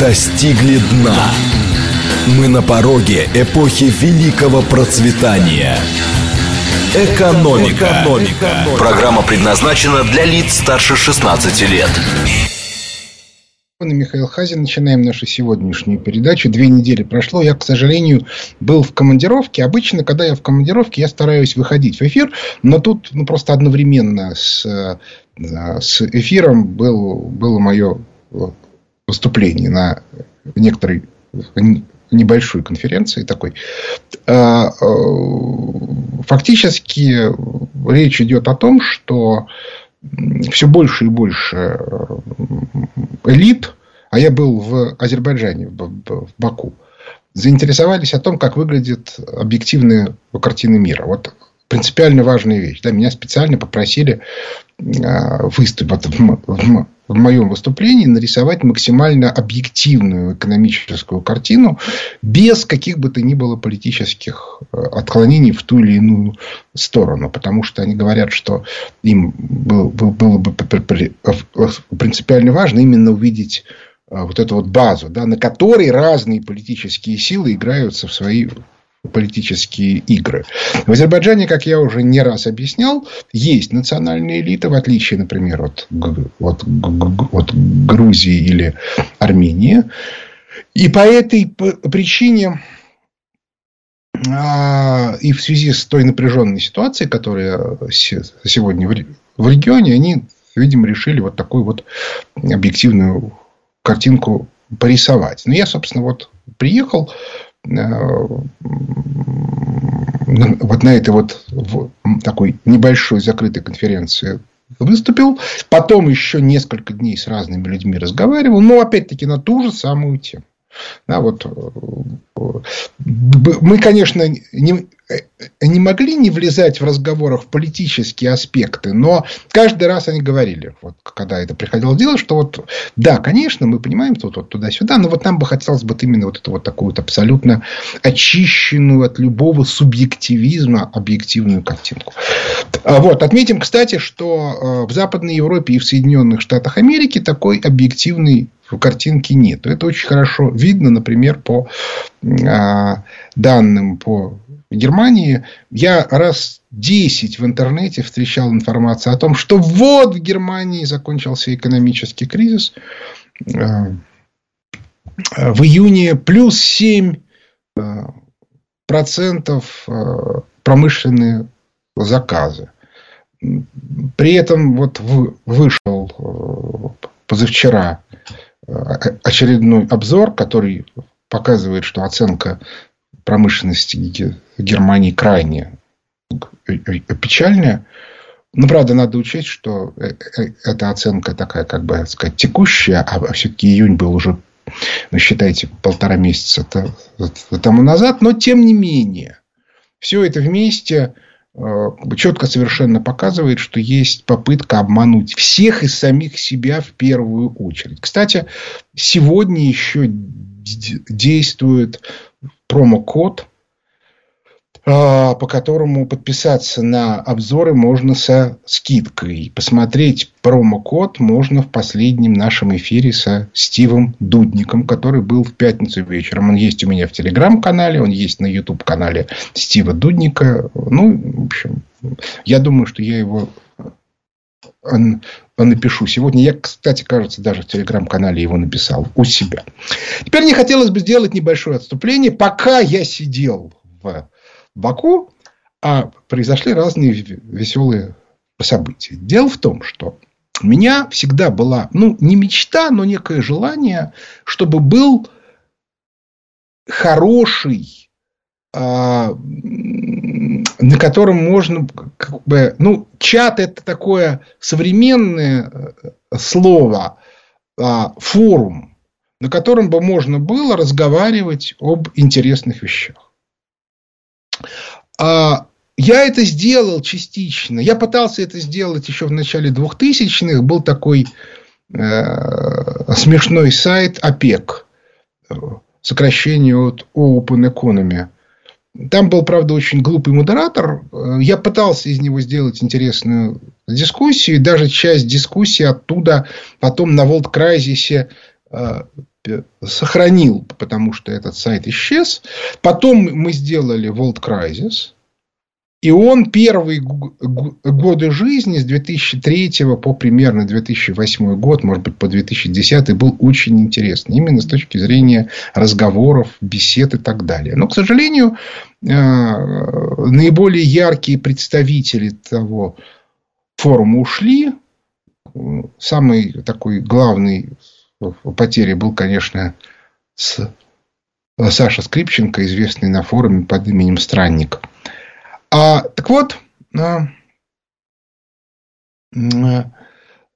достигли дна. Мы на пороге эпохи великого процветания. Экономика. Экономика. Программа предназначена для лиц старше 16 лет. Михаил Хазин. Начинаем нашу сегодняшнюю передачу. Две недели прошло. Я, к сожалению, был в командировке. Обычно, когда я в командировке, я стараюсь выходить в эфир. Но тут ну, просто одновременно с, э, с эфиром был, было мое выступление на некоторой небольшой конференции такой. А, э, фактически речь идет о том, что все больше и больше э, элит, а я был в Азербайджане, в Баку, заинтересовались о том, как выглядит объективная картина мира. Вот принципиально важная вещь. Да, меня специально попросили а, выступить в моем выступлении нарисовать максимально объективную экономическую картину без каких бы то ни было политических э, отклонений в ту или иную сторону. Потому что они говорят, что им было, бы принципиально важно именно увидеть э, вот эту вот базу, да, на которой разные политические силы играются в свои политические игры. В Азербайджане, как я уже не раз объяснял, есть национальная элита, в отличие, например, от, от, от Грузии или Армении. И по этой причине а, и в связи с той напряженной ситуацией, которая сегодня в регионе, они, видимо, решили вот такую вот объективную картинку порисовать. Но я, собственно, вот приехал вот на этой вот такой небольшой закрытой конференции выступил. Потом еще несколько дней с разными людьми разговаривал. Но опять-таки на ту же самую тему. Да, вот, э, мы, конечно, не, э, не могли не влезать в разговорах в политические аспекты, но каждый раз они говорили, вот, когда это приходилось делать, что вот, да, конечно, мы понимаем тут вот туда-сюда, но вот нам бы хотелось бы именно вот эту вот такую вот абсолютно очищенную от любого субъективизма объективную картинку. А вот, отметим, кстати, что э, в Западной Европе и в Соединенных Штатах Америки такой объективный картинки нет. Это очень хорошо видно, например, по а, данным по Германии. Я раз 10 в интернете встречал информацию о том, что вот в Германии закончился экономический кризис. А, в июне плюс 7 а, процентов промышленные заказы. При этом вот вышел позавчера очередной обзор, который показывает, что оценка промышленности Германии крайне печальная. Но, правда, надо учесть, что э, э, эта оценка такая, как бы сказать, текущая, а все-таки июнь был уже, ну, считайте, полтора месяца тому назад. Но, тем не менее, все это вместе Э, четко совершенно показывает, что есть попытка обмануть всех и самих себя в первую очередь. Кстати, сегодня еще действует промокод а, по которому подписаться на обзоры можно со скидкой. Посмотреть промокод можно в последнем нашем эфире со Стивом Дудником, который был в пятницу вечером. Он есть у меня в Телеграм-канале, он есть на YouTube-канале Стива Дудника. Ну, в общем, я думаю, что я его напишу сегодня. Я, кстати, кажется, даже в телеграм-канале его написал у себя. Теперь мне хотелось бы сделать небольшое отступление. Пока я сидел в Баку, а произошли разные веселые события. Дело в том, что у меня всегда была, ну, не мечта, но некое желание, чтобы был хороший, а, на котором можно, как бы, ну, чат это такое современное э, слово, а, форум, на котором бы можно было разговаривать об интересных вещах. А, я это сделал частично. Я пытался это сделать еще в начале 2000-х. Был такой э, смешной сайт ОПЕК. Сокращение от Open Economy. Там был, правда, очень глупый модератор. Я пытался из него сделать интересную дискуссию. Даже часть дискуссии оттуда потом на Волт Крайзисе э, сохранил, потому что этот сайт исчез. Потом мы сделали World Crisis. И он первые годы жизни с 2003 по примерно 2008 год, может быть, по 2010 был очень интересный. Именно с точки зрения разговоров, бесед и так далее. Но, к сожалению, э, наиболее яркие представители того форума ушли. Самый такой главный потерей был, конечно, с Саша Скрипченко, известный на форуме под именем Странник. А, так вот, а, а,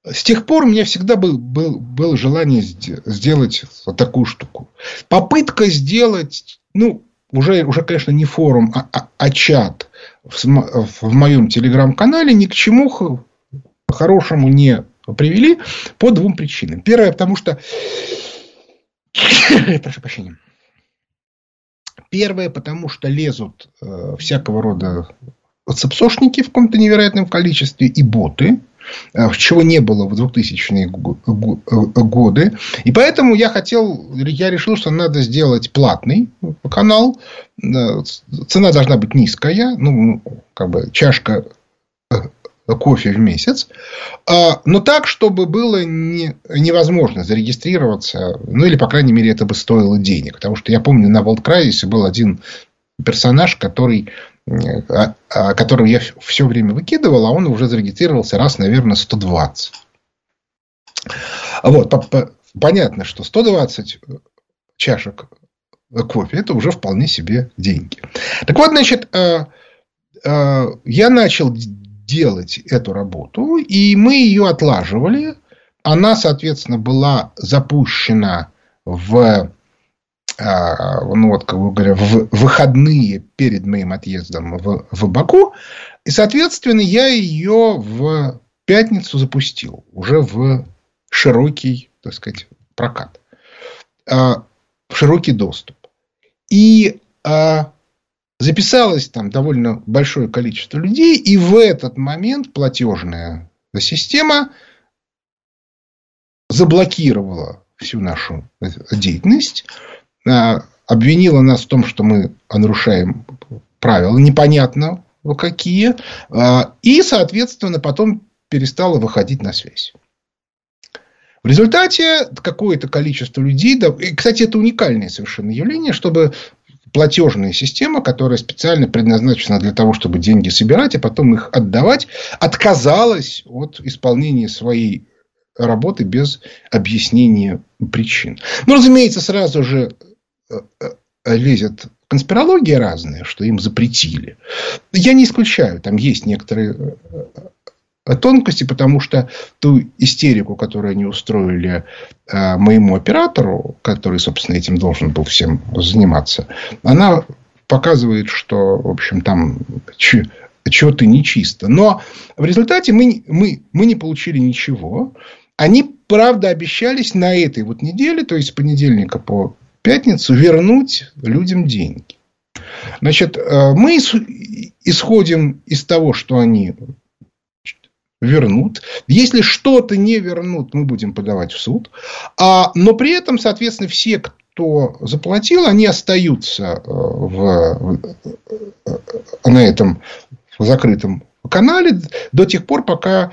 с тех пор у меня всегда был, был, было желание сделать вот такую штуку. Попытка сделать, ну, уже, уже конечно, не форум, а, а, а чат в, в моем телеграм-канале ни к чему хорошему не привели по двум причинам. Первое, потому что... Прошу прощения. Первое, потому что лезут э, всякого рода цепсошники в каком-то невероятном количестве и боты, э, чего не было в 2000-е годы. И поэтому я хотел, я решил, что надо сделать платный канал. Э, цена должна быть низкая. Ну, как бы чашка э, кофе в месяц, а, но так, чтобы было не, невозможно зарегистрироваться, ну или, по крайней мере, это бы стоило денег. Потому что я помню, на World Crisis был один персонаж, который, а, а, которого я все время выкидывал, а он уже зарегистрировался раз, наверное, 120. Вот, понятно, что 120 чашек кофе это уже вполне себе деньги. Так вот, значит, я начал делать эту работу, и мы ее отлаживали. Она, соответственно, была запущена в а, ну вот, как бы говоря, в выходные перед моим отъездом в, в Баку. И, соответственно, я ее в пятницу запустил. Уже в широкий, так сказать, прокат. А, в широкий доступ. И а, записалось там довольно большое количество людей, и в этот момент платежная система заблокировала всю нашу деятельность, а, обвинила нас в том, что мы нарушаем правила, непонятно какие, а, и, соответственно, потом перестала выходить на связь. В результате какое-то количество людей, кстати, это уникальное совершенно явление, чтобы платежная система, которая специально предназначена для того, чтобы деньги собирать, а потом их отдавать, отказалась от исполнения своей работы без объяснения причин. Ну, разумеется, сразу же э, э, лезет конспирология разная, что им запретили. Я не исключаю, там есть некоторые э, тонкости, потому что ту истерику, которую они устроили э, моему оператору, который, собственно, этим должен был всем заниматься, она показывает, что, в общем, там что-то нечисто. Но в результате мы, мы, мы не получили ничего. Они, правда, обещались на этой вот неделе, то есть с понедельника по пятницу, вернуть людям деньги. Значит, э, мы исходим из того, что они вернут. Если что-то не вернут, мы будем подавать в суд. А, но при этом, соответственно, все, кто заплатил, они остаются э, в, э, на этом закрытом канале до тех пор, пока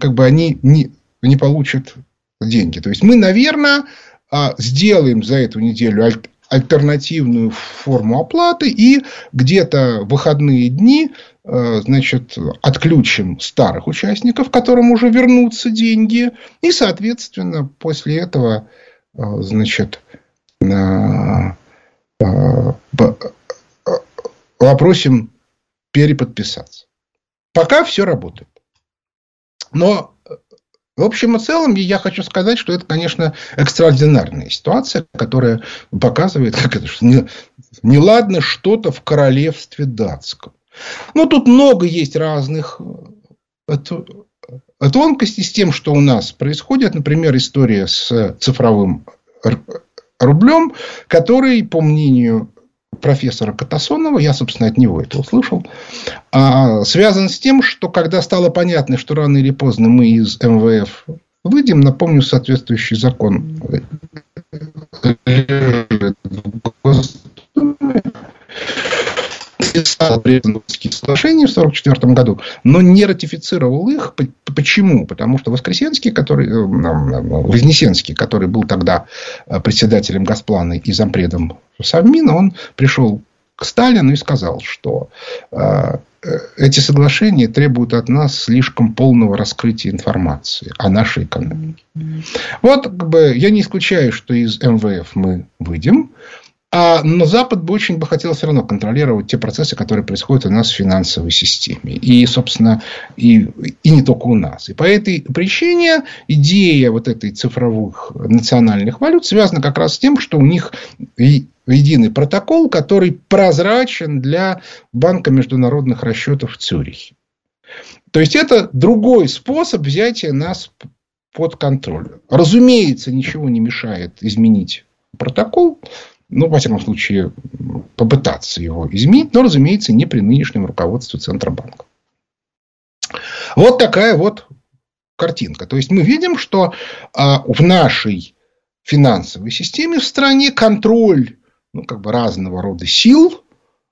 как бы, они не, не получат деньги. То есть мы, наверное, а, сделаем за эту неделю альтернативную форму оплаты и где-то в выходные дни значит, отключим старых участников, которым уже вернутся деньги, и, соответственно, после этого, э, значит, попросим переподписаться. Пока все работает. Но в общем и целом, я хочу сказать, что это, конечно, экстраординарная ситуация, которая показывает, как это, неладно что-то в королевстве датском. Ну, тут много есть разных э, тонкостей с тем, что у нас происходит. Например, история с цифровым рублем, который, по мнению профессора Катасонова, я, собственно, от него это услышал, а, связан с тем, что когда стало понятно, что рано или поздно мы из МВФ выйдем, напомню соответствующий закон подписал Брестонские соглашения в 1944 году, но не ратифицировал их. Почему? Потому что Воскресенский, который, э, Вознесенский, который был тогда э, председателем Госплана и зампредом Совмина, он пришел к Сталину и сказал, что э, эти соглашения требуют от нас слишком полного раскрытия информации о нашей экономике. Вот как бы, я не исключаю, что из МВФ мы выйдем, а, но Запад бы очень бы хотел все равно контролировать те процессы, которые происходят у нас в финансовой системе. И, собственно, и, и не только у нас. И по этой причине идея вот этой цифровых национальных валют связана как раз с тем, что у них единый протокол, который прозрачен для Банка международных расчетов в Цюрихе. То есть, это другой способ взятия нас под контроль. Разумеется, ничего не мешает изменить протокол ну, во всяком случае, попытаться его изменить, но, разумеется, не при нынешнем руководстве Центробанка. Вот такая вот картинка. То есть, мы видим, что а, в нашей финансовой системе в стране контроль ну, как бы разного рода сил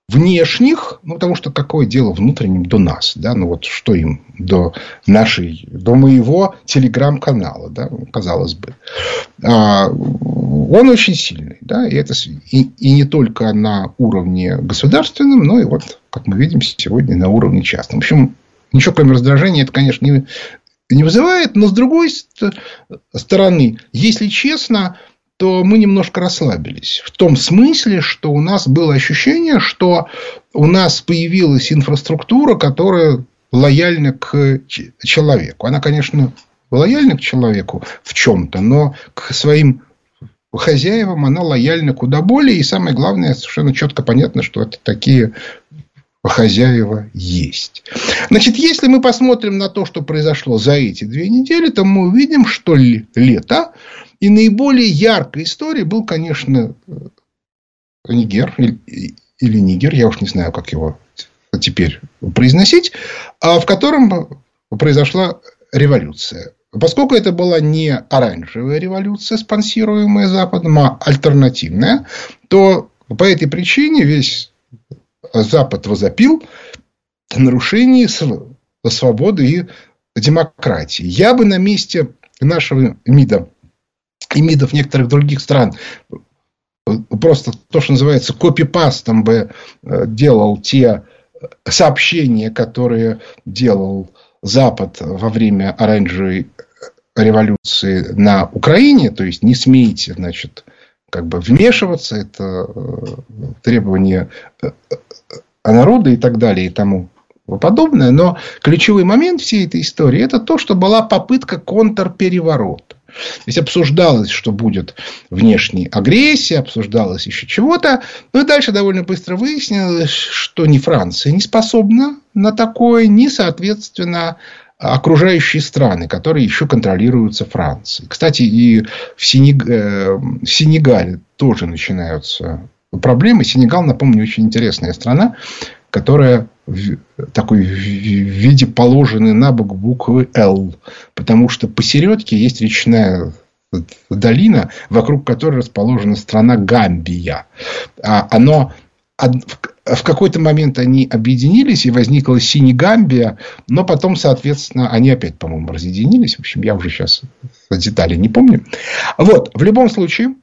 внешних, ну, потому что какое дело внутренним до нас, да, ну, вот что им до нашей, до моего телеграм-канала, да, казалось бы. А, он очень сильный, да, и это и, и не только на уровне государственном, но и вот, как мы видим сегодня, на уровне частном. В общем, ничего кроме раздражения это, конечно, не, не вызывает, но с другой стороны, если честно, то мы немножко расслабились. В том смысле, что у нас было ощущение, что у нас появилась инфраструктура, которая лояльна к человеку. Она, конечно, лояльна к человеку в чем-то, но к своим хозяевам она лояльна куда более. И самое главное, совершенно четко понятно, что это такие хозяева есть. Значит, если мы посмотрим на то, что произошло за эти две недели, то мы увидим, что лето и наиболее яркой историей был, конечно, Нигер или Нигер, я уж не знаю, как его теперь произносить, а в котором произошла революция. Поскольку это была не оранжевая революция, спонсируемая Западом, а альтернативная, то по этой причине весь Запад возопил о нарушении свободы и демократии. Я бы на месте нашего МИДа и МИДов некоторых других стран просто то, что называется копипастом бы э, делал те сообщения, которые делал Запад во время оранжевой революции на Украине, то есть не смейте, значит, как бы вмешиваться, это э, требование э, народа и так далее и тому подобное. Но ключевой момент всей этой истории это то, что была попытка контрпереворота. Здесь обсуждалось, что будет внешняя агрессия, обсуждалось еще чего-то. Ну и дальше довольно быстро выяснилось, что ни Франция не способна на такое, ни, соответственно, окружающие страны, которые еще контролируются Францией. Кстати, и в, Сенег... Э, в Сенегале тоже начинаются проблемы. Сенегал, напомню, очень интересная страна, которая в такой в виде положены на бок буквы «Л». Потому что посередке есть речная долина, вокруг которой расположена страна Гамбия. А оно в какой-то момент они объединились, и возникла Синегамбия, но потом, соответственно, они опять, по-моему, разъединились. В общем, я уже сейчас детали не помню. Вот, в любом случае,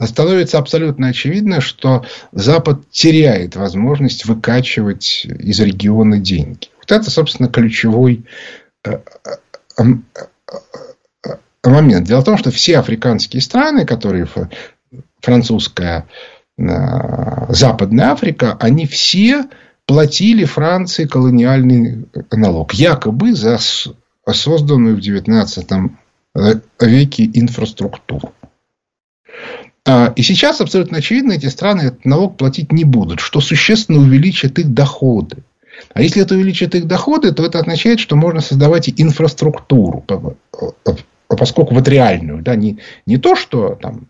становится абсолютно очевидно, что Запад теряет возможность выкачивать из региона деньги. Вот это, собственно, ключевой э, э, э, момент. Дело в том, что все африканские страны, которые французская Западная Африка, они все платили Франции колониальный налог. Якобы за созданную в XIX веке инфраструктуру. А, и сейчас абсолютно очевидно, эти страны этот налог платить не будут, что существенно увеличит их доходы. А если это увеличит их доходы, то это означает, что можно создавать инфраструктуру, поскольку вот реальную, да, не, не то, что там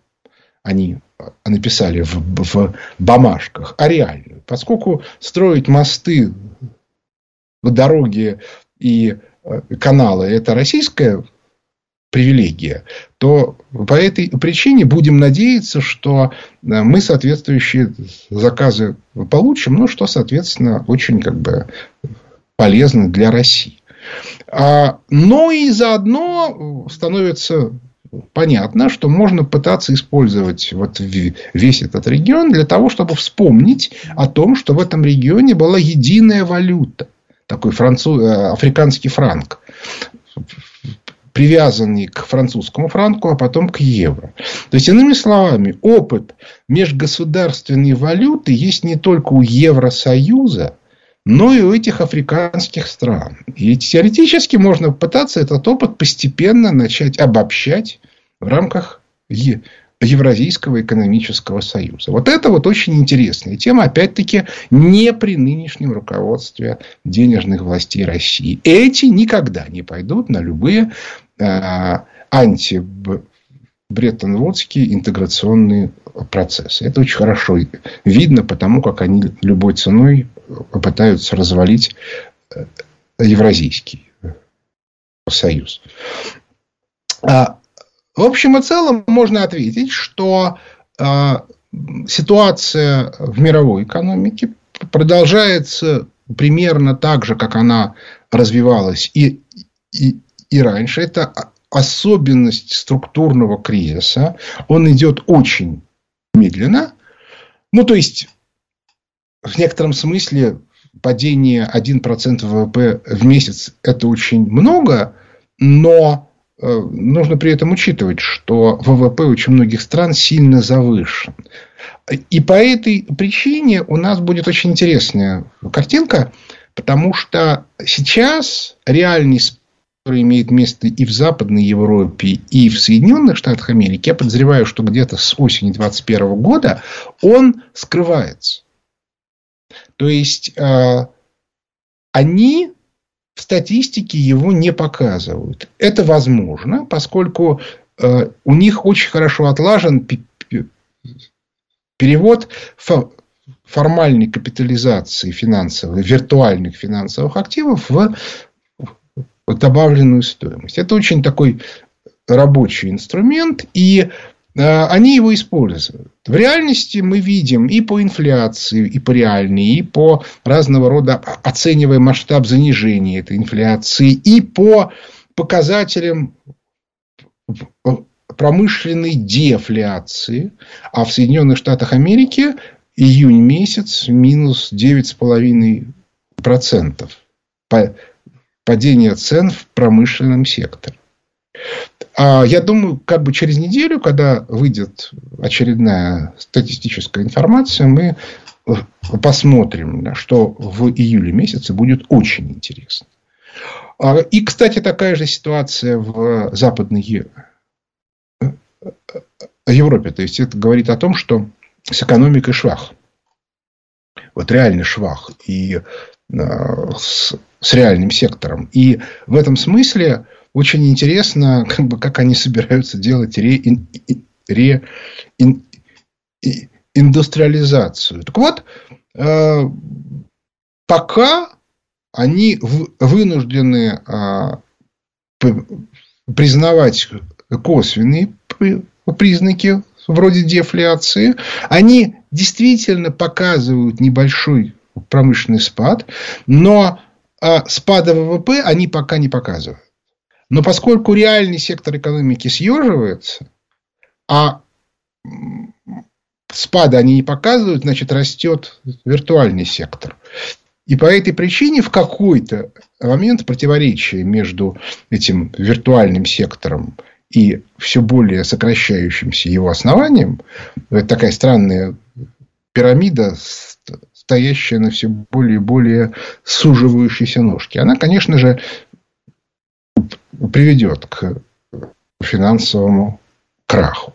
они написали в, в бумажках, а реальную. Поскольку строить мосты, дороги и э, каналы – это российская привилегия, то по этой причине будем надеяться, что э, мы соответствующие заказы получим, ну, что, соответственно, очень как бы полезно для России. А, но и заодно становится понятно, что можно пытаться использовать вот весь этот регион для того, чтобы вспомнить о том, что в этом регионе была единая валюта. Такой француз, э, африканский франк привязанный к французскому франку, а потом к евро. То есть, иными словами, опыт межгосударственной валюты есть не только у Евросоюза, но и у этих африканских стран. И теоретически можно пытаться этот опыт постепенно начать обобщать в рамках Евразийского экономического союза. Вот это вот очень интересная тема, опять-таки, не при нынешнем руководстве денежных властей России. Эти никогда не пойдут на любые анти Бреттон-Вудские интеграционные процессы. Это очень хорошо видно, потому как они любой ценой попытаются развалить э, Евразийский союз. А в общем и целом можно ответить, что э, ситуация в мировой экономике продолжается примерно так же, как она развивалась и, и, и раньше. Это особенность структурного кризиса. Он идет очень медленно. Ну, то есть, в некотором смысле падение 1% ВВП в месяц – это очень много, но Э, нужно при этом учитывать, что ВВП очень многих стран сильно завышен. И по этой причине у нас будет очень интересная картинка, потому что сейчас реальный который имеет место и в Западной Европе, и в Соединенных Штатах Америки, я подозреваю, что где-то с осени 2021 года он скрывается. То есть, э, они в статистике его не показывают. Это возможно, поскольку э, у них очень хорошо отлажен перевод формальной капитализации финансовых, виртуальных финансовых активов в добавленную стоимость. Это очень такой рабочий инструмент. И Э, они его используют. В реальности мы видим и по инфляции, и по реальной, и по разного рода, оценивая масштаб занижения этой инфляции, и по показателям промышленной дефляции. А в Соединенных Штатах Америки июнь месяц минус 9,5%. Падение цен в промышленном секторе. А я думаю, как бы через неделю, когда выйдет очередная статистическая информация, мы посмотрим, что в июле месяце будет очень интересно. А, и, кстати, такая же ситуация в Западной э, Европе. То есть, это говорит о том, что с экономикой швах. Вот реальный швах. И с, с реальным сектором. И в этом смысле очень интересно, как, бы, как они собираются делать ре, ре, ин, индустриализацию. Так вот, э, пока они вынуждены э, признавать косвенные признаки вроде дефляции, они действительно показывают небольшой промышленный спад, но э, спада ВВП они пока не показывают. Но поскольку реальный сектор экономики съеживается, а спада они не показывают, значит, растет виртуальный сектор. И по этой причине в какой-то момент противоречие между этим виртуальным сектором и все более сокращающимся его основанием, это такая странная пирамида, стоящая на все более и более суживающейся ножке. Она, конечно же, приведет к финансовому краху.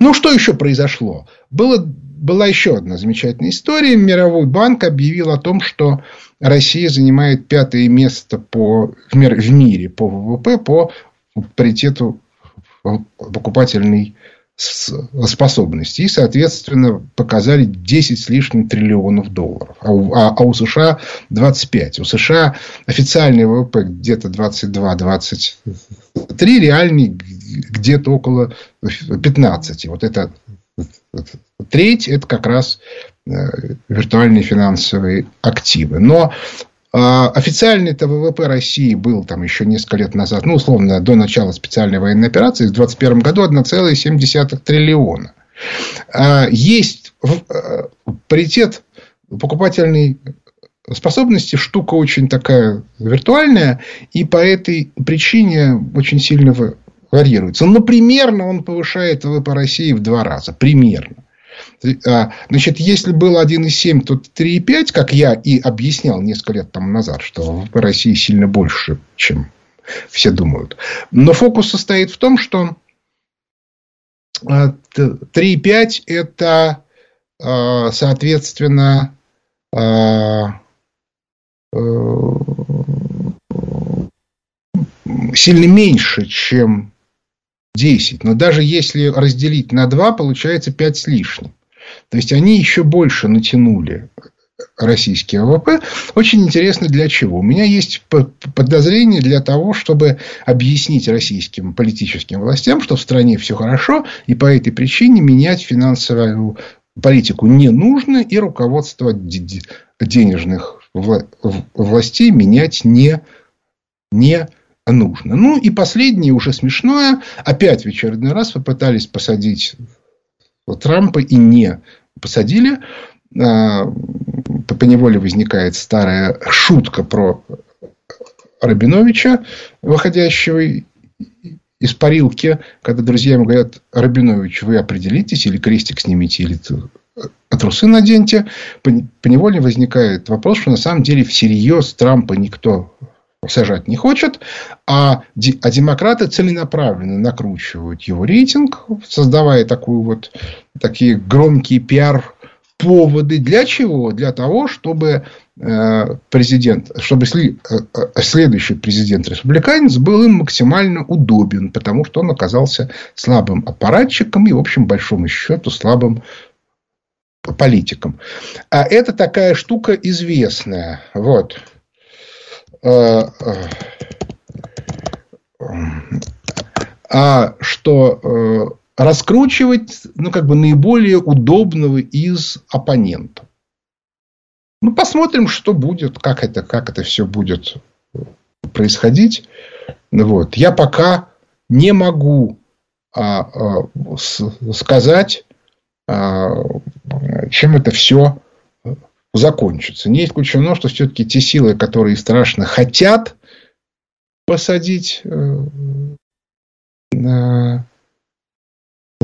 Ну, что еще произошло? Было, была еще одна замечательная история. Мировой банк объявил о том, что Россия занимает пятое место по, в, мире, в мире по ВВП по паритету покупательной способностей и, соответственно, показали 10 с лишним триллионов долларов. А у, а, а у США 25. У США официальный ВВП где-то 22-23, реальный где-то около 15. Вот это треть – это как раз э, виртуальные финансовые активы. Но официальный это ВВП России был там еще несколько лет назад, ну, условно, до начала специальной военной операции, в 2021 году 1,7 триллиона. А, есть а, паритет покупательной способности штука очень такая виртуальная, и по этой причине очень сильно варьируется. Но примерно он повышает ВВП России в два раза. Примерно. А, значит, если был 1,7, то 3,5, как я и объяснял несколько лет тому назад, что в России сильно больше, чем все думают. Но фокус состоит в том, что 3,5 а, это, а, соответственно, сильно меньше, чем 10. Но даже если разделить на 2, получается 5 с лишним. То есть, они еще больше натянули российский ВВП. Очень интересно для чего. У меня есть подозрение для того, чтобы объяснить российским политическим властям, что в стране все хорошо, и по этой причине менять финансовую политику не нужно, и руководство денежных властей менять не, не нужно. Ну и последнее, уже смешное. Опять в очередной раз попытались посадить Трампа и не посадили. А, по неволе возникает старая шутка про Рабиновича, выходящего из парилки, когда друзья ему говорят, Рабинович, вы определитесь, или крестик снимите, или трусы наденьте. По неволе возникает вопрос, что на самом деле всерьез Трампа никто сажать не хочет, а, а демократы целенаправленно накручивают его рейтинг, создавая такую вот, такие громкие пиар поводы. Для чего? Для того, чтобы э, президент, чтобы э, э, следующий президент республиканец был им максимально удобен, потому что он оказался слабым аппаратчиком и, в общем, большому счету, слабым политиком. А это такая штука известная. Вот. Э, а что э, раскручивать, ну, как бы наиболее удобного из оппонентов. Ну, посмотрим, что будет, как это, как это все будет происходить. Вот. Я пока не могу а, а, с, сказать, а, чем это все закончится. Не исключено, что все-таки те силы, которые страшно хотят посадить э,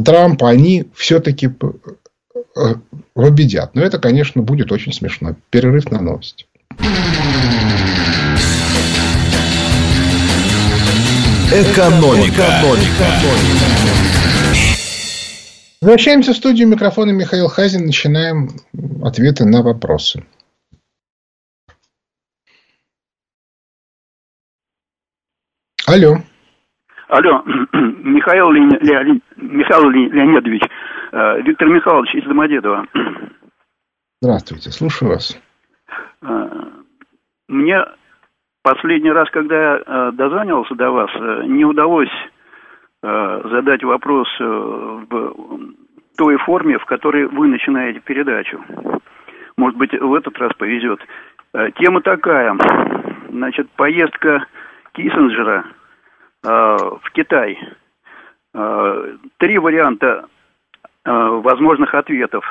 Трампа, они все-таки э, победят. Но это, конечно, будет очень смешно. Перерыв на новости. Экономика. Экономика. Возвращаемся в студию. Микрофона Михаил Хазин. Начинаем ответы на вопросы. Алло. Алло, Михаил, Ле... Ле... Михаил Леонидович, э, Виктор Михайлович из Домодедова. Здравствуйте, слушаю вас. Э, мне последний раз, когда я э, дозванивался до вас, не удалось задать вопрос э, в той форме, в которой вы начинаете передачу. Может быть, в этот раз повезет. Э, тема такая. Значит, поездка Киссинджера в Китай. Три варианта возможных ответов.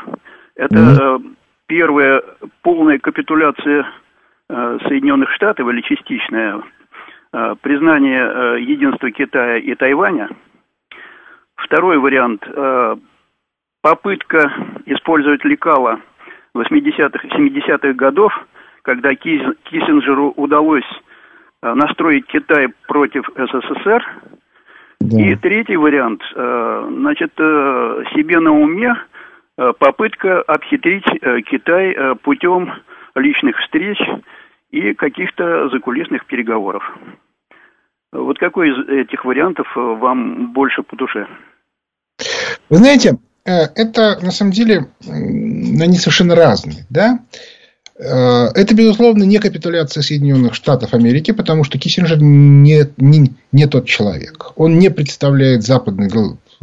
Это первая полная капитуляция Соединенных Штатов или частичная Э, признание э, единства Китая и Тайваня. Второй вариант э, – попытка использовать лекала 80-х и 70-х годов, когда Киссинджеру удалось настроить Китай против СССР. Да. И третий вариант, значит, себе на уме попытка обхитрить Китай путем личных встреч и каких-то закулисных переговоров. Вот какой из этих вариантов э, вам больше по душе? Вы знаете, э, это на самом деле они совершенно разные. Да? Э, это, безусловно, не капитуляция Соединенных Штатов Америки, потому что Киссинджер не, не, не тот человек. Он не представляет западный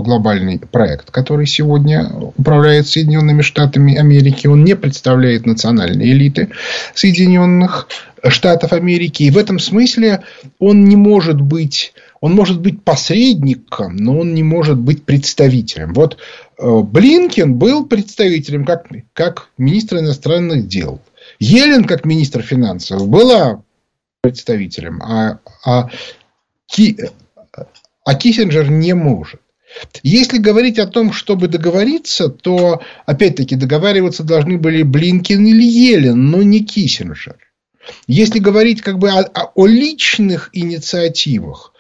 глобальный проект, который сегодня управляет Соединенными Штатами Америки. Он не представляет национальные элиты Соединенных Штатов Америки. И в этом смысле он не может быть... Он может быть посредником, но он не может быть представителем. Вот э, Блинкен был представителем как, как министр иностранных дел. Елен, как министр финансов, была представителем, а, а, Ки, а Киссинджер не может. Если говорить о том, чтобы договориться, то, опять-таки, договариваться должны были Блинкин или Елен, но не Киссинджер. Если говорить как бы о, о личных инициативах,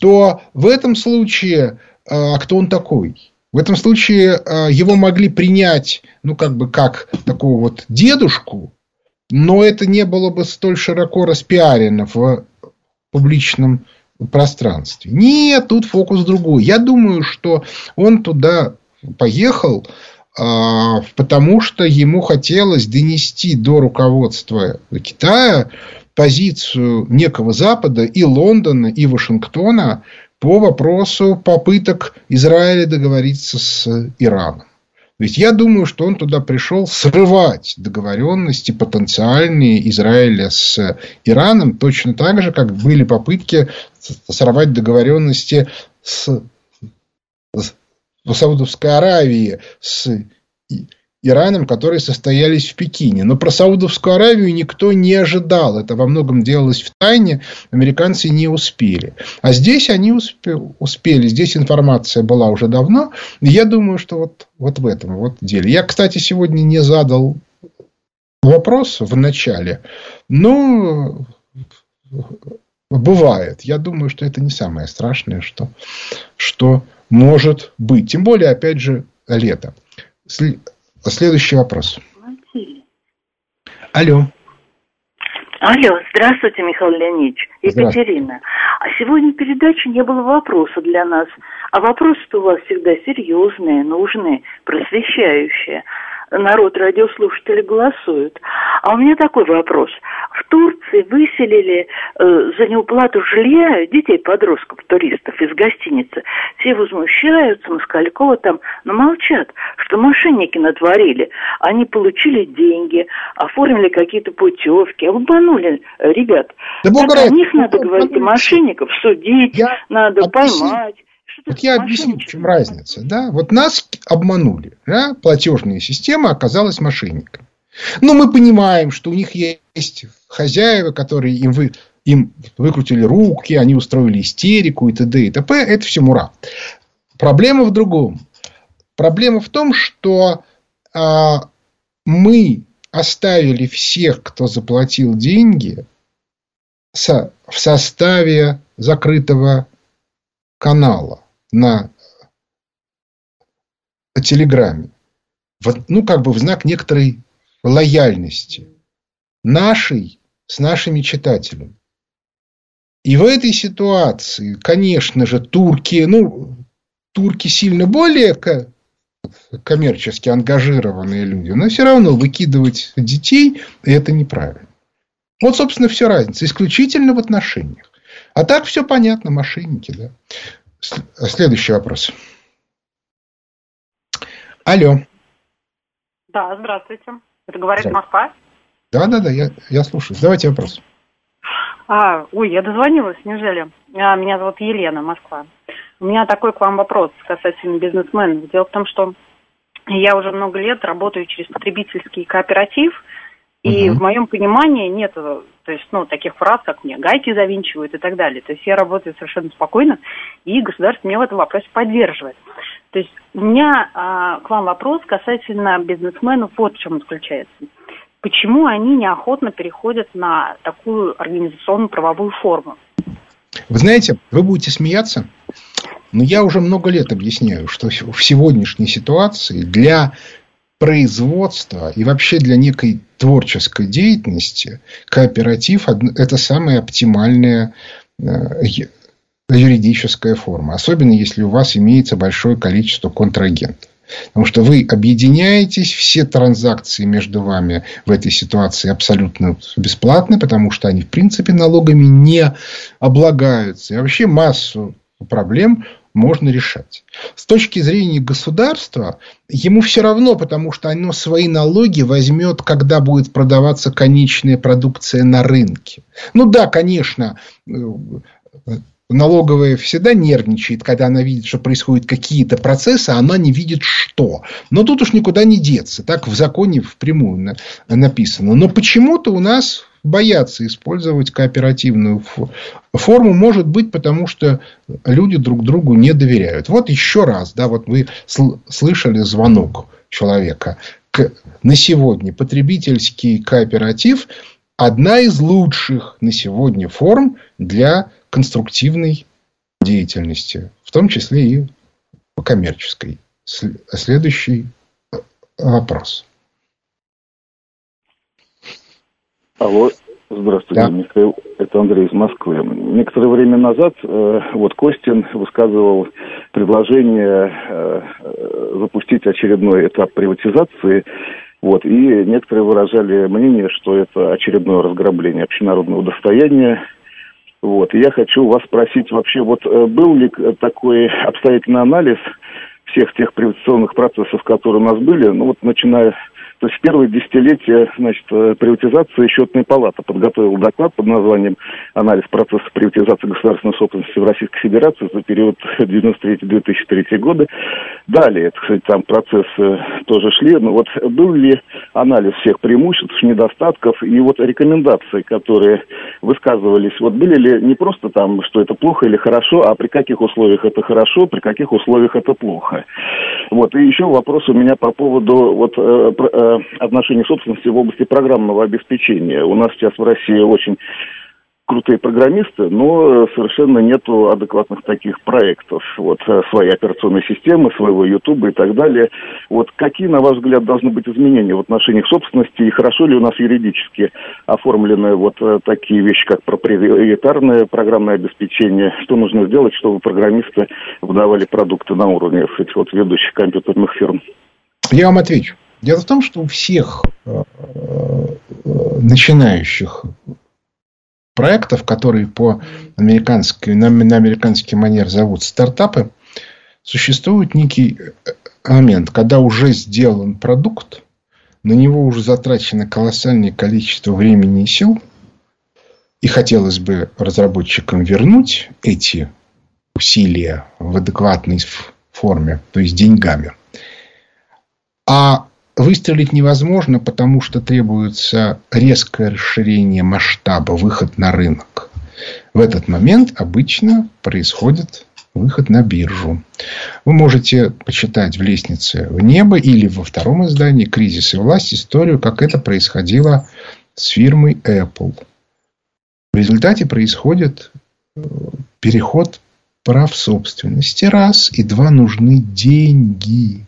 то в этом случае, а кто он такой? В этом случае а, его могли принять, ну, как бы, как такого вот дедушку, но это не было бы столь широко распиарено в публичном пространстве. Нет, тут фокус другой. Я думаю, что он туда поехал, а, потому что ему хотелось донести до руководства Китая позицию некого Запада и Лондона, и Вашингтона по вопросу попыток Израиля договориться с Ираном. Есть я думаю, что он туда пришел срывать договоренности потенциальные Израиля с Ираном, точно так же, как были попытки сорвать договоренности с, с Саудовской Аравии, с Ираном, которые состоялись в Пекине. Но про Саудовскую Аравию никто не ожидал. Это во многом делалось в тайне. Американцы не успели. А здесь они успели. Здесь информация была уже давно. И я думаю, что вот, вот в этом вот деле. Я, кстати, сегодня не задал вопрос в начале. Но бывает. Я думаю, что это не самое страшное, что, что может быть. Тем более, опять же, лето. Следующий вопрос. Алло. Алло, здравствуйте, Михаил Леонидович. Екатерина. А сегодня передачи не было вопроса для нас. А вопросы-то у вас всегда серьезные, нужные, просвещающие народ, радиослушатели голосуют. А у меня такой вопрос. В Турции выселили э, за неуплату жилья детей-подростков, туристов из гостиницы. Все возмущаются, Москалькова там, но молчат, что мошенники натворили. Они получили деньги, оформили какие-то путевки, обманули ребят. Да так о них надо говорить, мошенников судить, Я надо объясню. поймать. Вот я объясню, в чем разница. Да? Вот нас обманули. Да? Платежная система оказалась мошенниками. Но мы понимаем, что у них есть хозяева, которые им, вы, им выкрутили руки, они устроили истерику и т.д. и т.п. Это все мура. Проблема в другом. Проблема в том, что а, мы оставили всех, кто заплатил деньги, со, в составе закрытого канала на Телеграме. Вот, ну, как бы в знак некоторой лояльности нашей с нашими читателями. И в этой ситуации, конечно же, турки, ну, турки сильно более коммерчески ангажированные люди, но все равно выкидывать детей это неправильно. Вот, собственно, все разница. Исключительно в отношениях. А так все понятно, мошенники, да. Следующий вопрос. Алло. Да, здравствуйте. Это говорит Москва? Да, да, да, я, я слушаю. Давайте вопрос. А, ой, я дозвонилась, неужели? А, меня зовут Елена, Москва. У меня такой к вам вопрос касательно бизнесменов. Дело в том, что я уже много лет работаю через потребительский кооператив, и угу. в моем понимании нет то есть, ну, таких фраз, как мне гайки завинчивают и так далее. То есть я работаю совершенно спокойно, и государство меня в этом вопросе поддерживает. То есть у меня а, к вам вопрос касательно бизнесменов вот в чем заключается. Почему они неохотно переходят на такую организационную правовую форму? Вы знаете, вы будете смеяться, но я уже много лет объясняю, что в сегодняшней ситуации для производства и вообще для некой творческой деятельности кооператив – это самое оптимальное э, юридическая форма. Особенно, если у вас имеется большое количество контрагентов. Потому что вы объединяетесь, все транзакции между вами в этой ситуации абсолютно бесплатны, потому что они, в принципе, налогами не облагаются. И вообще массу проблем можно решать. С точки зрения государства, ему все равно, потому что оно свои налоги возьмет, когда будет продаваться конечная продукция на рынке. Ну да, конечно, э, налоговая всегда нервничает, когда она видит, что происходят какие-то процессы, а она не видит что. Но тут уж никуда не деться. Так в законе впрямую написано. Но почему-то у нас боятся использовать кооперативную форму. Может быть, потому что люди друг другу не доверяют. Вот еще раз, да, вот вы слышали звонок человека. На сегодня потребительский кооператив одна из лучших на сегодня форм для конструктивной деятельности, в том числе и коммерческой. Следующий э, вопрос. Алло, здравствуйте, да. Михаил. Это Андрей из Москвы. Некоторое время назад э, вот Костин высказывал предложение э, запустить очередной этап приватизации. Вот, и некоторые выражали мнение, что это очередное разграбление общенародного достояния, вот. И я хочу вас спросить вообще, вот э, был ли такой обстоятельный анализ всех тех приватизационных процессов, которые у нас были, ну вот начиная то есть в первое десятилетие значит, э, приватизации счетная палата подготовила доклад под названием «Анализ процесса приватизации государственной собственности в Российской Федерации за период 1993-2003 годы». Далее, это, кстати, там процессы тоже шли. Но вот был ли анализ всех преимуществ, недостатков и вот рекомендаций, которые высказывались, вот были ли не просто там, что это плохо или хорошо, а при каких условиях это хорошо, при каких условиях это плохо. Вот. И еще вопрос у меня по поводу вот, э, отношений собственности в области программного обеспечения. У нас сейчас в России очень крутые программисты, но совершенно нету адекватных таких проектов. Вот э, свои операционные системы, своего Ютуба и так далее. Вот какие, на ваш взгляд, должны быть изменения в отношениях собственности и хорошо ли у нас юридически оформлены вот э, такие вещи, как проприетарное программное обеспечение? Что нужно сделать, чтобы программисты выдавали продукты на уровне этих вот ведущих компьютерных фирм? Я вам отвечу. Дело в том, что у всех э, э, начинающих проектов, которые по американской, на, на американский манер зовут стартапы, существует некий э, момент, когда уже сделан продукт, на него уже затрачено колоссальное количество времени и сил, и хотелось бы разработчикам вернуть эти усилия в адекватной форме, то есть деньгами. А Выстрелить невозможно, потому что требуется резкое расширение масштаба, выход на рынок. В этот момент обычно происходит выход на биржу. Вы можете почитать в «Лестнице в небо» или во втором издании «Кризис и власть» историю, как это происходило с фирмой Apple. В результате происходит э, переход прав собственности. Раз. И два. Нужны деньги.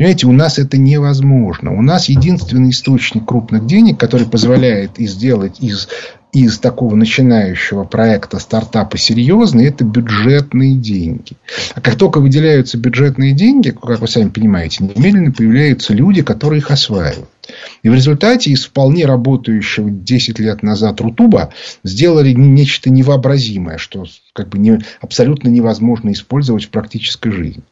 Понимаете, у нас это невозможно. У нас единственный источник крупных денег, который позволяет и сделать из, из такого начинающего проекта стартапа серьезный, это бюджетные деньги. А как только выделяются бюджетные деньги, как вы сами понимаете, немедленно появляются люди, которые их осваивают. И в результате из вполне работающего 10 лет назад Рутуба сделали нечто невообразимое, что как бы не, абсолютно невозможно использовать в практической жизни.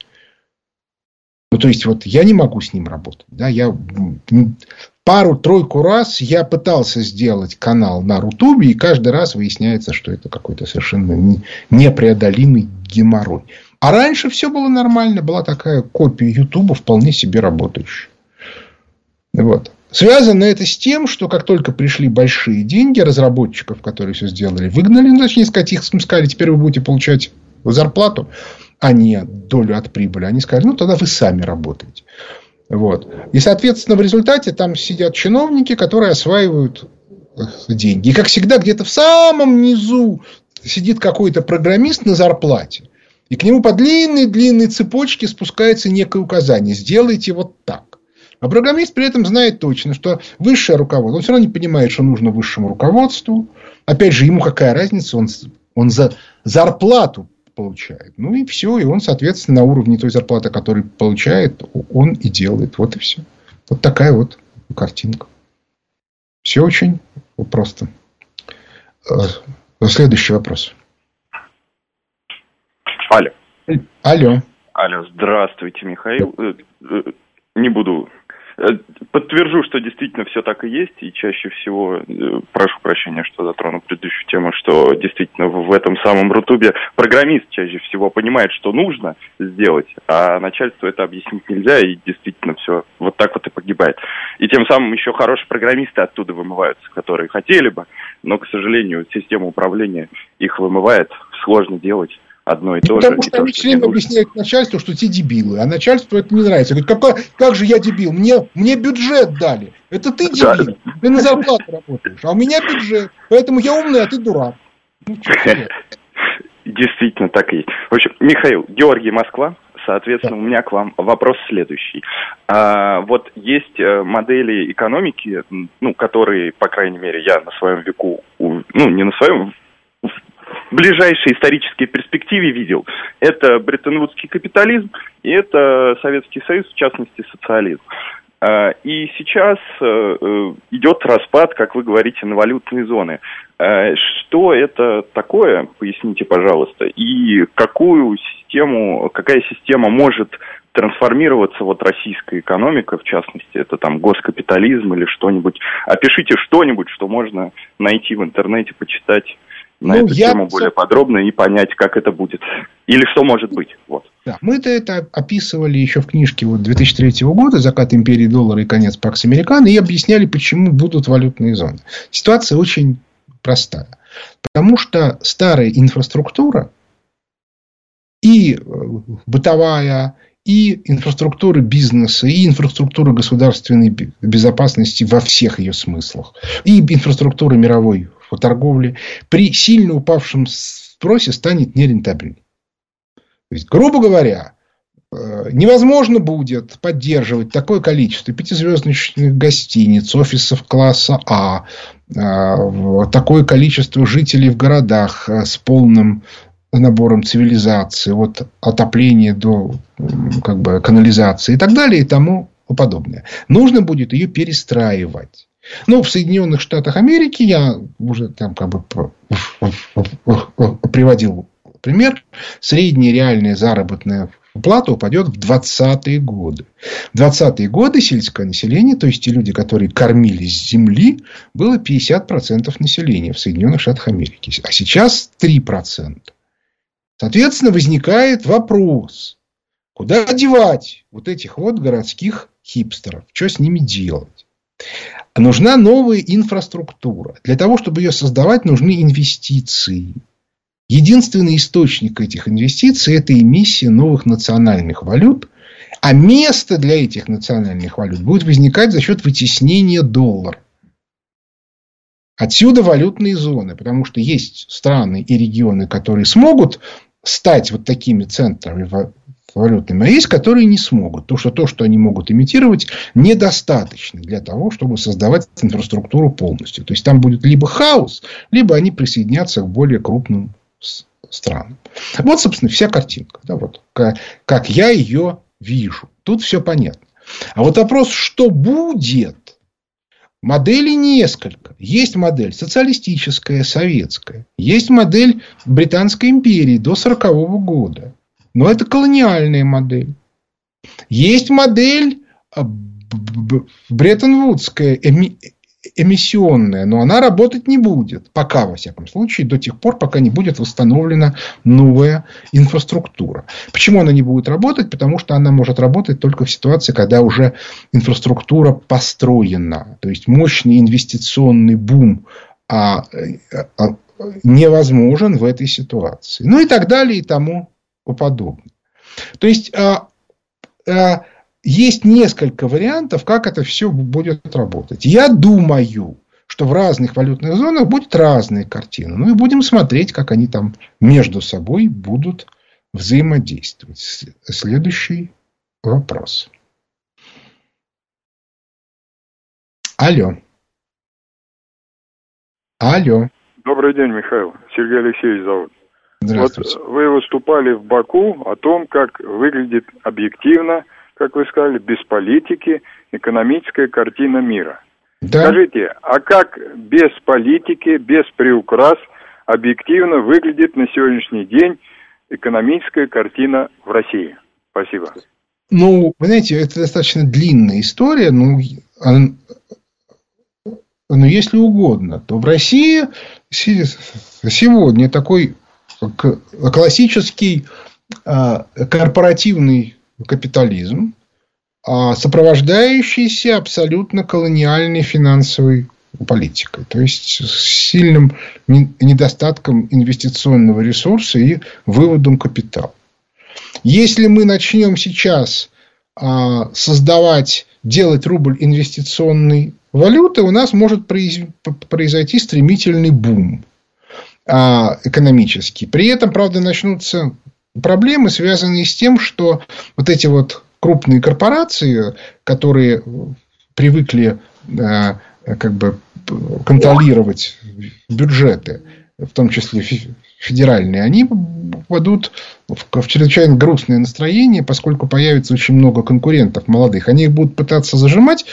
Ну, то есть, вот я не могу с ним работать. Да, я пару-тройку раз я пытался сделать канал на Рутубе, и каждый раз выясняется, что это какой-то совершенно непреодолимый геморрой. А раньше все было нормально, была такая копия Ютуба вполне себе работающая. Вот. Связано это с тем, что как только пришли большие деньги разработчиков, которые все сделали, выгнали, ну, точнее сказать, их сказали, теперь вы будете получать зарплату а не долю от прибыли. Они сказали, ну, тогда вы сами работаете. Вот. И, соответственно, в результате там сидят чиновники, которые осваивают деньги. И, как всегда, где-то в самом низу сидит какой-то программист на зарплате. И к нему по длинной-длинной цепочке спускается некое указание. Сделайте вот так. А программист при этом знает точно, что высшее руководство, он все равно не понимает, что нужно высшему руководству. Опять же, ему какая разница, он, он за, зарплату получает. Ну и все, и он, соответственно, на уровне той зарплаты, которую получает, он и делает. Вот и все. Вот такая вот картинка. Все очень просто. Э, следующий вопрос. Алло. Алло. Алло, здравствуйте, Михаил. Э, э, не буду подтвержу, что действительно все так и есть, и чаще всего, э, прошу прощения, что затрону предыдущую тему, что действительно в этом самом Рутубе программист чаще всего понимает, что нужно сделать, а начальству это объяснить нельзя, и действительно все вот так вот и погибает. И тем самым еще хорошие программисты оттуда вымываются, которые хотели бы, но, к сожалению, система управления их вымывает, сложно делать одно и то Потому же. Потому что они все время объясняют начальству, что те дебилы, а начальству это не нравится. Говорит, какой, как же я дебил? Мне, мне бюджет дали. Это ты дебил. Да. Ты на зарплату работаешь. А у меня бюджет. Поэтому я умный, а ты дурак. Ну, Действительно, так и есть. В общем, Михаил, Георгий, Москва. Соответственно, да. у меня к вам вопрос следующий. А, вот есть э, модели экономики, ну, которые, по крайней мере, я на своем веку, ну, не на своем, ближайшей исторической перспективе видел. Это бреттон-вудский капитализм и это Советский Союз, в частности, социализм. А, и сейчас э, э, идет распад, как вы говорите, на валютные зоны. А, что это такое, поясните, пожалуйста, и какую систему, какая система может трансформироваться вот российская экономика, в частности, это там госкапитализм или что-нибудь. Опишите что-нибудь, что можно найти в интернете, почитать на ну, эту я... тему более подробно и понять, как это будет. Или что может быть. Вот. Да, мы-то это описывали еще в книжке вот 2003 года «Закат империи доллара и конец Пакс Американ» и объясняли, почему будут валютные зоны. Ситуация очень простая. Потому что старая инфраструктура и э, бытовая, и инфраструктура бизнеса, и инфраструктура государственной безопасности во всех ее смыслах, и инфраструктура мировой торговли при сильно упавшем спросе станет нерентабельной. То есть, грубо говоря, э, невозможно будет поддерживать такое количество пятизвездочных гостиниц, офисов класса А, э, такое количество жителей в городах э, с полным набором цивилизации, от отопления до как бы, канализации и так далее и тому подобное. Нужно будет ее перестраивать. Ну, в Соединенных Штатах Америки я уже там как бы приводил пример. Средняя реальная заработная плата упадет в 20-е годы. В 20-е годы сельское население, то есть те люди, которые кормились земли, было 50% населения в Соединенных Штатах Америки. А сейчас 3%. Соответственно, возникает вопрос, куда девать вот этих вот городских хипстеров? Что с ними делать? Нужна новая инфраструктура. Для того, чтобы ее создавать, нужны инвестиции. Единственный источник этих инвестиций – это эмиссия новых национальных валют. А место для этих национальных валют будет возникать за счет вытеснения доллара. Отсюда валютные зоны, потому что есть страны и регионы, которые смогут стать вот такими центрами валютными, а есть, которые не смогут. Потому что то, что они могут имитировать, недостаточно для того, чтобы создавать инфраструктуру полностью. То есть, там будет либо хаос, либо они присоединятся к более крупным странам. Вот, собственно, вся картинка. Да, вот, как я ее вижу. Тут все понятно. А вот вопрос, что будет? Моделей несколько. Есть модель социалистическая, советская. Есть модель Британской империи до 1940 года. Но это колониальная модель. Есть модель а, Бреттон-Вудская, эмиссионная, но она работать не будет. Пока, во всяком случае, до тех пор, пока не будет восстановлена новая инфраструктура. Почему она не будет работать? Потому что она может работать только в ситуации, когда уже инфраструктура построена. То есть, мощный инвестиционный бум а, а, невозможен в этой ситуации. Ну и так далее и тому подобное. То есть, а, а, есть несколько вариантов, как это все будет работать. Я думаю, что в разных валютных зонах будет разные картины. Ну и будем смотреть, как они там между собой будут взаимодействовать. Следующий вопрос. Алло. Алло. Добрый день, Михаил. Сергей Алексеевич зовут. Вот вы выступали в Баку о том, как выглядит объективно, как вы сказали, без политики экономическая картина мира. Да. Скажите, а как без политики, без приукрас объективно выглядит на сегодняшний день экономическая картина в России? Спасибо. Ну, вы знаете, это достаточно длинная история, ну, но если угодно, то в России сегодня такой классический а, корпоративный капитализм, а, сопровождающийся абсолютно колониальной финансовой политикой, то есть с сильным недостатком инвестиционного ресурса и выводом капитала. Если мы начнем сейчас а, создавать, делать рубль инвестиционной валюты, у нас может произойти стремительный бум экономический. При этом, правда, начнутся проблемы, связанные с тем, что вот эти вот крупные корпорации, которые привыкли а, как бы контролировать бюджеты, в том числе федеральные, они попадут в, в чрезвычайно грустное настроение, поскольку появится очень много конкурентов молодых. Они их будут пытаться зажимать,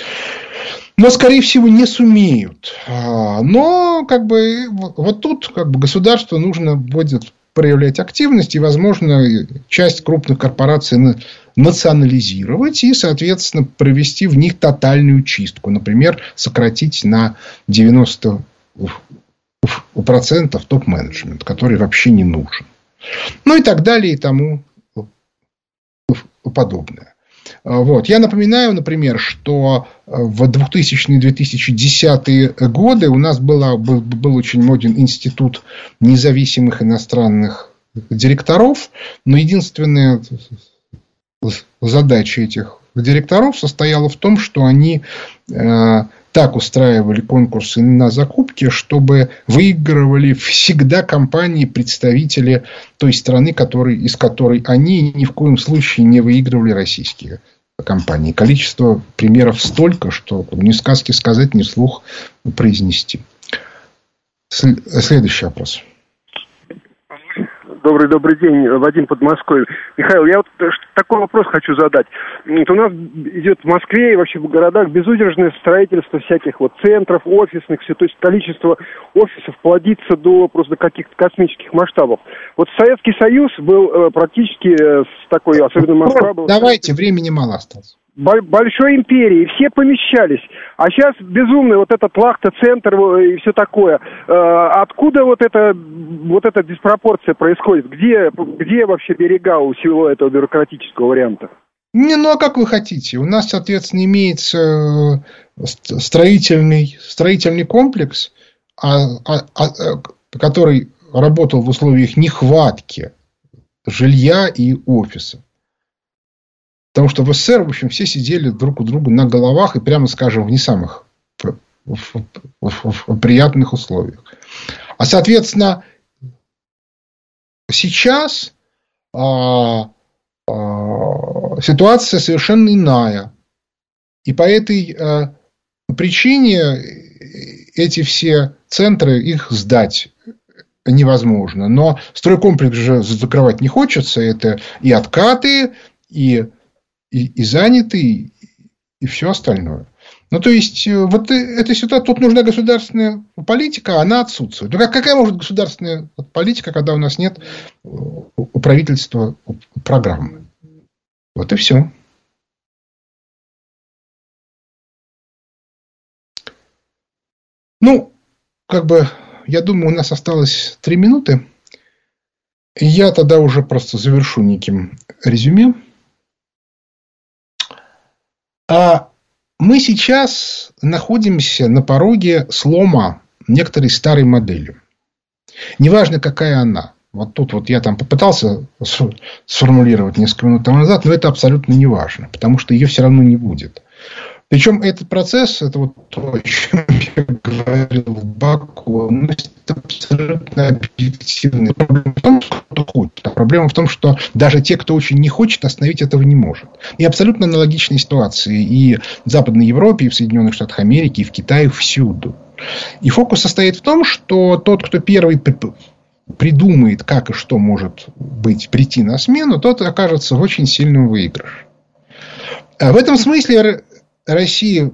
но, скорее всего, не сумеют. А, но, как бы, вот тут как бы, государство нужно будет проявлять активность и, возможно, часть крупных корпораций национализировать и, соответственно, провести в них тотальную чистку. Например, сократить на 90 процентов топ-менеджмент, который вообще не нужен. Ну и так далее и тому подобное. Вот. Я напоминаю, например, что в 2000-2010 годы у нас была, был, был очень моден институт независимых иностранных директоров, но единственная задача этих директоров состояла в том, что они э, так устраивали конкурсы на закупки, чтобы выигрывали всегда компании, представители той страны, который, из которой они ни в коем случае не выигрывали российские компании. Количество примеров столько, что ни сказки сказать, ни слух произнести. Следующий вопрос. Добрый, добрый день, Вадим Подмосковье. Михаил, я вот такой вопрос хочу задать. Вот у нас идет в Москве и вообще в городах безудержное строительство всяких вот центров, офисных, все, то есть количество офисов плодится до просто каких-то космических масштабов. Вот Советский Союз был э, практически э, с такой, особенно Москва... Давайте, времени мало осталось большой империи, все помещались. А сейчас безумный вот этот лахта-центр и все такое. Э, откуда вот эта, вот эта диспропорция происходит? Где, где вообще берега у всего этого бюрократического варианта? Не, ну а как вы хотите? У нас, соответственно, имеется э, строительный, строительный комплекс, а, а, а, который работал в условиях нехватки жилья и офиса. Потому что в СССР, в общем, все сидели друг у друга на головах и, прямо скажем, в не самых приятных условиях. А, соответственно, сейчас а, а, ситуация совершенно иная. И по этой а, причине эти все центры, их сдать невозможно. Но стройкомплекс же закрывать не хочется. Это и откаты, и и, и заняты, и, и все остальное. Ну, то есть, э, вот э, эта ситуация, тут нужна государственная политика, а она отсутствует. Ну, какая может государственная политика, когда у нас нет э, у правительства программы? Вот и все. Ну, как бы, я думаю, у нас осталось три минуты. Я тогда уже просто завершу неким резюме. А мы сейчас находимся на пороге слома некоторой старой модели. Неважно, какая она. Вот тут вот я там попытался сформулировать несколько минут назад, но это абсолютно не важно, потому что ее все равно не будет. Причем этот процесс, это вот то, о чем я говорил в Баку, он абсолютно объективный. Проблема в том, кто хочет. А проблема в том, что даже те, кто очень не хочет, остановить этого не может. И абсолютно аналогичные ситуации и в Западной Европе, и в Соединенных Штатах Америки, и в Китае, всюду. И фокус состоит в том, что тот, кто первый придумает, как и что может быть прийти на смену, тот окажется в очень сильном выигрыше. А в этом смысле России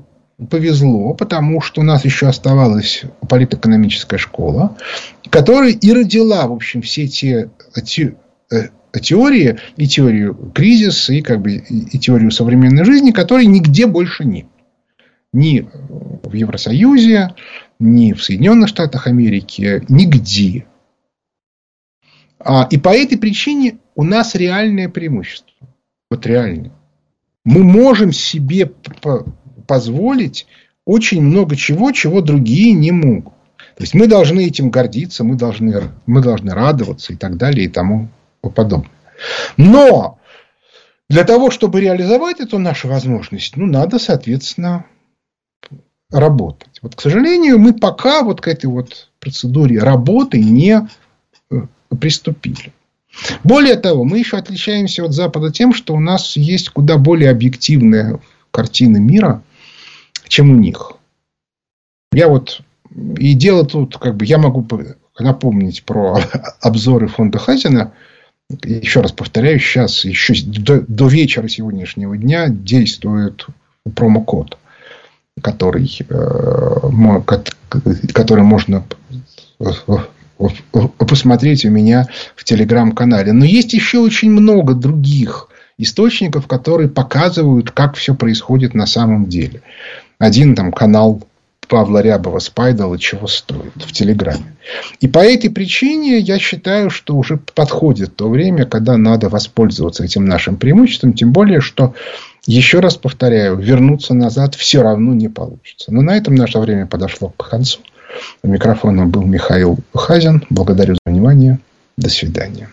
повезло, потому что у нас еще оставалась политэкономическая школа, которая и родила, в общем, все те э, теории, и теорию кризиса, и, как бы, и теорию современной жизни, которой нигде больше нет. Ни в Евросоюзе, ни в Соединенных Штатах Америки, нигде. А, и по этой причине у нас реальное преимущество. Вот реальное. Мы можем себе позволить очень много чего, чего другие не могут. То есть мы должны этим гордиться, мы должны, мы должны радоваться и так далее и тому подобное. Но для того, чтобы реализовать эту нашу возможность, ну, надо, соответственно, работать. Вот, к сожалению, мы пока вот к этой вот процедуре работы не э, приступили. Более того, мы еще отличаемся от Запада тем, что у нас есть куда более объективная картина мира, чем у них. Я вот и дело тут, как бы, я могу напомнить про обзоры фонда Хазина. Еще раз повторяю, сейчас еще до, до вечера сегодняшнего дня действует промокод который, э, который можно посмотреть у меня в телеграм-канале. Но есть еще очень много других источников, которые показывают, как все происходит на самом деле. Один там канал Павла Рябова Спайдала чего стоит в Телеграме. И по этой причине я считаю, что уже подходит то время, когда надо воспользоваться этим нашим преимуществом. Тем более, что еще раз повторяю, вернуться назад все равно не получится. Но на этом наше время подошло к концу. У микрофона был Михаил Хазин. Благодарю за внимание. До свидания.